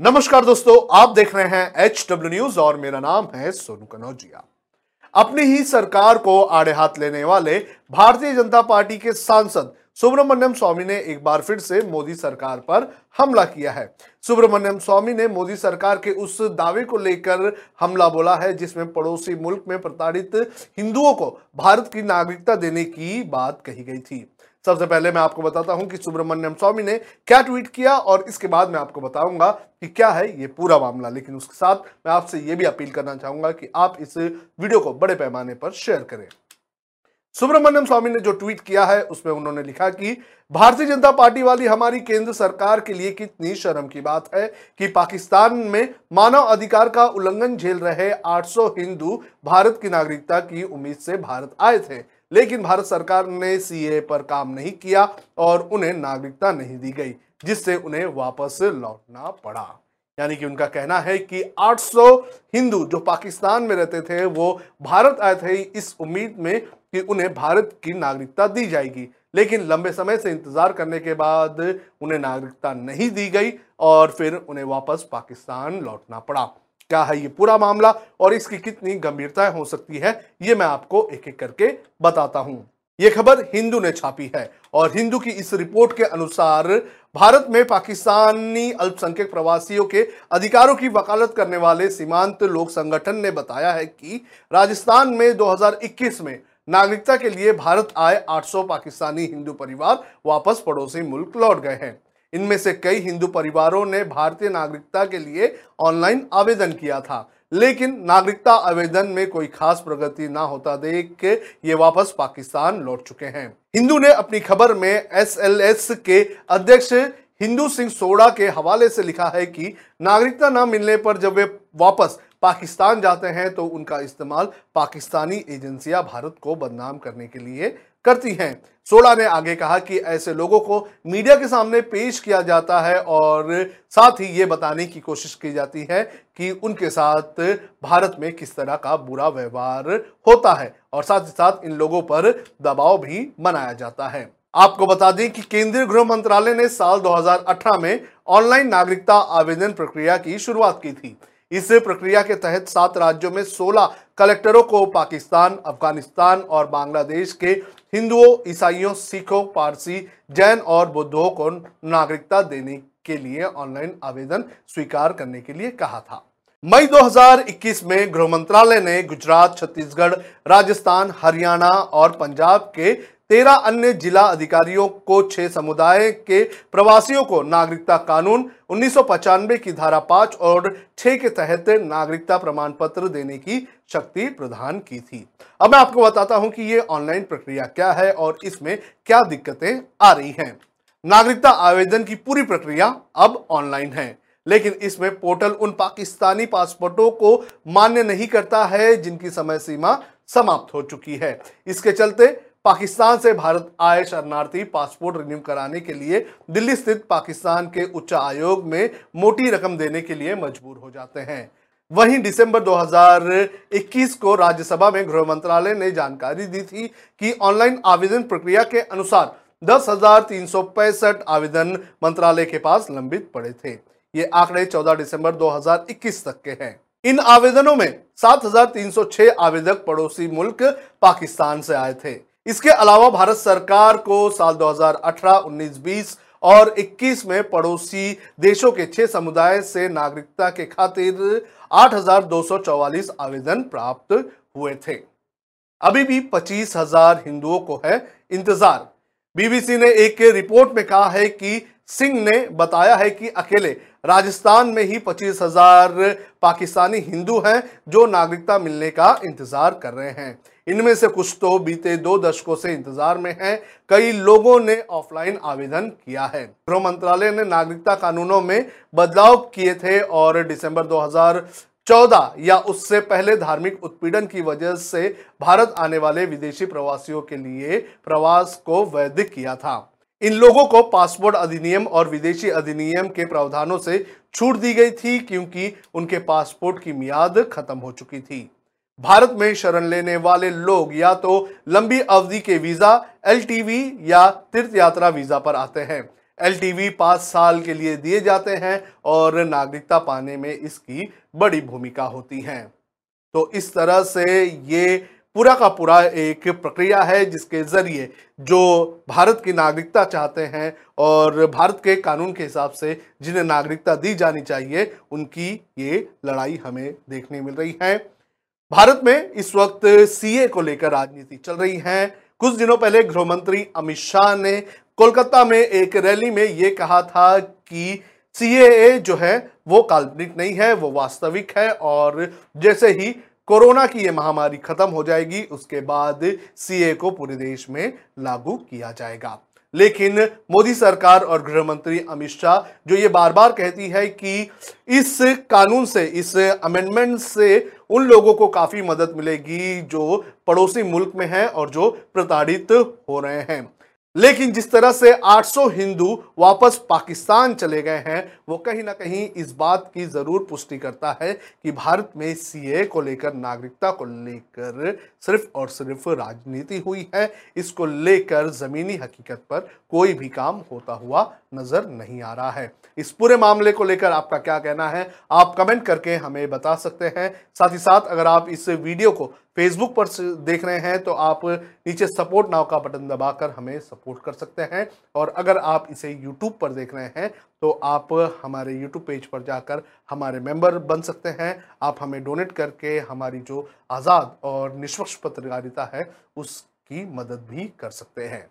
नमस्कार दोस्तों, आप देख रहे हैं एच डब्ल्यू न्यूज़ और मेरा नाम है सोनू कनौजिया। अपनी ही सरकार को आड़े हाथ लेने वाले भारतीय जनता पार्टी के सांसद सुब्रमण्यम स्वामी ने एक बार फिर से मोदी सरकार पर हमला किया है। सुब्रमण्यम स्वामी ने मोदी सरकार के उस दावे को लेकर हमला बोला है, जिसमें पड़ोसी मुल्क में प्रताड़ित हिंदुओं को भारत की नागरिकता देने की बात कही गई थी। सबसे पहले मैं आपको बताता हूँ कि सुब्रमण्यम स्वामी ने क्या ट्वीट किया और इसके बाद मैं आपको बताऊँगा कि क्या है ये पूरा मामला। लेकिन उसके साथ मैं आपसे ये भी अपील करना चाहूँगा कि आप इस वीडियो को बड़े पैमाने पर शेयर करें। सुब्रमण्यम स्वामी ने जो ट्वीट किया है, उसमें उन्होंने लिखा कि, भारतीय जनता पार्टी वाली हमारी केंद्र सरकार के लिए कितनी शर्म की बात है कि पाकिस्तान में मानव अधिकार का उल्लंघन झेल रहे 800 हिंदू भारत की नागरिकता की उम्मीद से भारत आए थे। लेकिन भारत सरकार ने सीए पर काम नहीं किया और उन्हें नागरिकता नहीं दी गई, जिससे उन्हें वापस लौटना पड़ा। यानी कि उनका कहना है कि 800 हिंदू जो पाकिस्तान में रहते थे, वो भारत आए थे इस उम्मीद में कि उन्हें भारत की नागरिकता दी जाएगी। लेकिन लंबे समय से इंतज़ार करने के बाद उन्हें नागरिकता नहीं दी गई और फिर उन्हें वापस पाकिस्तान लौटना पड़ा। क्या है ये पूरा मामला और इसकी कितनी गंभीरताएँ हो सकती है, ये मैं आपको एक एक करके बताता हूँ। ये खबर हिंदू ने छापी है और हिंदू की इस रिपोर्ट के अनुसार भारत में पाकिस्तानी अल्पसंख्यक प्रवासियों के अधिकारों की वकालत करने वाले सीमांत लोक संगठन ने बताया है कि राजस्थान में 2021 में नागरिकता के लिए भारत आए 800 पाकिस्तानी हिंदू परिवार वापस पड़ोसी मुल्क लौट गए हैं। इनमें से कई हिंदू परिवारों ने भारतीय नागरिकता के लिए ऑनलाइन आवेदन किया था। लेकिन नागरिकता आवेदन में कोई खास प्रगति ना होता देख के ये वापस पाकिस्तान लौट चुके हैं। हिंदू ने अपनी खबर में एसएलएस के अध्यक्ष हिंदू सिंह सोडा के हवाले से लिखा है कि नागरिकता न मिलने पर जब वे वापस पाकिस्तान जाते हैं तो उनका इस्तेमाल पाकिस्तानी एजेंसियाँ भारत को बदनाम करने के लिए करती हैं। सोडा ने आगे कहा कि ऐसे लोगों को मीडिया के सामने पेश किया जाता है और साथ ही ये बताने की कोशिश की जाती है कि उनके साथ भारत में किस तरह का बुरा व्यवहार होता है और साथ ही साथ इन लोगों पर दबाव भी बनाया जाता है। आपको बता दें कि केंद्रीय गृह मंत्रालय ने साल 2018 में ऑनलाइन नागरिकता आवेदन प्रक्रिया की शुरुआत की थी। इस प्रक्रिया के तहत सात राज्यों में 16 कलेक्टरों को पाकिस्तान, अफ़गानिस्तान और बांग्लादेश के हिंदुओं, ईसाइयों, सिखों, पारसी, जैन और बुद्धों को नागरिकता देने के लिए ऑनलाइन आवेदन स्वीकार करने के लिए कहा था। मई 2021 में गृह मंत्रालय ने गुजरात, छत्तीसगढ़, राजस्थान, हरियाणा और पंजाब के तेरह अन्य जिला अधिकारियों को छह समुदाय के प्रवासियों को नागरिकता कानून, उन्नीस की धारा पाँच और छह के तहत नागरिकता प्रमाण पत्र देने की शक्ति प्रदान की थी। अब मैं आपको बताता हूँ कि ये ऑनलाइन प्रक्रिया क्या है और इसमें क्या दिक्कतें आ रही हैं। नागरिकता आवेदन की पूरी प्रक्रिया अब ऑनलाइन है, लेकिन इसमें पोर्टल उन पाकिस्तानी पासपोर्टों को मान्य नहीं करता है जिनकी समय सीमा समाप्त हो चुकी है। इसके चलते पाकिस्तान से भारत आए शरणार्थी पासपोर्ट रिन्यू कराने के लिए दिल्ली स्थित पाकिस्तान के उच्च आयोग में मोटी रकम देने के लिए मजबूर हो जाते हैं। वहीं दिसंबर 2021 को राज्यसभा में गृह मंत्रालय ने जानकारी दी थी कि ऑनलाइन आवेदन प्रक्रिया के अनुसार दस आवेदन मंत्रालय के पास लंबित पड़े थे। ये आंकड़े 14 दिसंबर 2021 तक के हैं। इन आवेदनों में 7,306 आवेदक पड़ोसी मुल्क पाकिस्तान से आए थे। इसके अलावा भारत सरकार को साल 2018, 19, 20 और 21 में पड़ोसी देशों के छह समुदाय से नागरिकता के खातिर 8,244 आवेदन प्राप्त हुए थे। अभी भी पच्चीस हज़ार हिंदुओं को है इंतज़ार। बीबीसी ने एक रिपोर्ट में कहा है कि सिंह ने बताया है कि अकेले राजस्थान में ही पच्चीस हज़ार पाकिस्तानी हिंदू हैं जो नागरिकता मिलने का इंतज़ार कर रहे हैं। इनमें से कुछ तो बीते दो दशकों से इंतज़ार में हैं। कई लोगों ने ऑफलाइन आवेदन किया है। गृह मंत्रालय ने नागरिकता कानूनों में बदलाव किए थे और दिसंबर 2014 या उससे पहले धार्मिक उत्पीड़न की वजह से भारत आने वाले विदेशी प्रवासियों के लिए प्रवास को वैध किया था। इन लोगों को पासपोर्ट अधिनियम और विदेशी अधिनियम के प्रावधानों से छूट दी गई थी क्योंकि उनके पासपोर्ट की मियाद खत्म हो चुकी थी। भारत में शरण लेने वाले लोग या तो लंबी अवधि के वीज़ा, एलटीवी या तीर्थ यात्रा वीज़ा पर आते हैं। एल पाँच साल के लिए दिए जाते हैं और नागरिकता पाने में इसकी बड़ी भूमिका होती है। तो इस तरह से ये पूरा का पूरा एक प्रक्रिया है जिसके ज़रिए जो भारत की नागरिकता चाहते हैं और भारत के कानून के हिसाब से जिन्हें नागरिकता दी जानी चाहिए, उनकी ये लड़ाई हमें देखने मिल रही है। भारत में इस वक्त सीए को लेकर राजनीति चल रही है। कुछ दिनों पहले गृह मंत्री अमित शाह ने कोलकाता में एक रैली में ये कहा था कि सीएए जो है, वो काल्पनिक नहीं है, वो वास्तविक है और जैसे ही कोरोना की ये महामारी खत्म हो जाएगी, उसके बाद सीए को पूरे देश में लागू किया जाएगा। लेकिन मोदी सरकार और गृह मंत्री अमित शाह जो ये बार बार कहती है कि इस कानून से, इस अमेंडमेंट से उन लोगों को काफ़ी मदद मिलेगी जो पड़ोसी मुल्क में हैं और जो प्रताड़ित हो रहे हैं। लेकिन जिस तरह से 800 हिंदू वापस पाकिस्तान चले गए हैं, वो कहीं ना कहीं इस बात की ज़रूर पुष्टि करता है कि भारत में सीए को लेकर नागरिकता को लेकर सिर्फ़ और सिर्फ़ राजनीति हुई है। इसको लेकर ज़मीनी हकीकत पर कोई भी काम होता हुआ नज़र नहीं आ रहा है। इस पूरे मामले को लेकर आपका क्या कहना है? आप कमेंट करके हमें बता सकते हैं। साथ ही साथ अगर आप इस वीडियो को फेसबुक पर देख रहे हैं तो आप नीचे सपोर्ट नाव का बटन दबाकर हमें सपोर्ट कर सकते हैं। और अगर आप इसे यूट्यूब पर देख रहे हैं तो आप हमारे यूट्यूब पेज पर जाकर हमारे मेंबर बन सकते हैं। आप हमें डोनेट करके हमारी जो आज़ाद और निष्पक्ष पत्रकारिता है, उसकी मदद भी कर सकते हैं।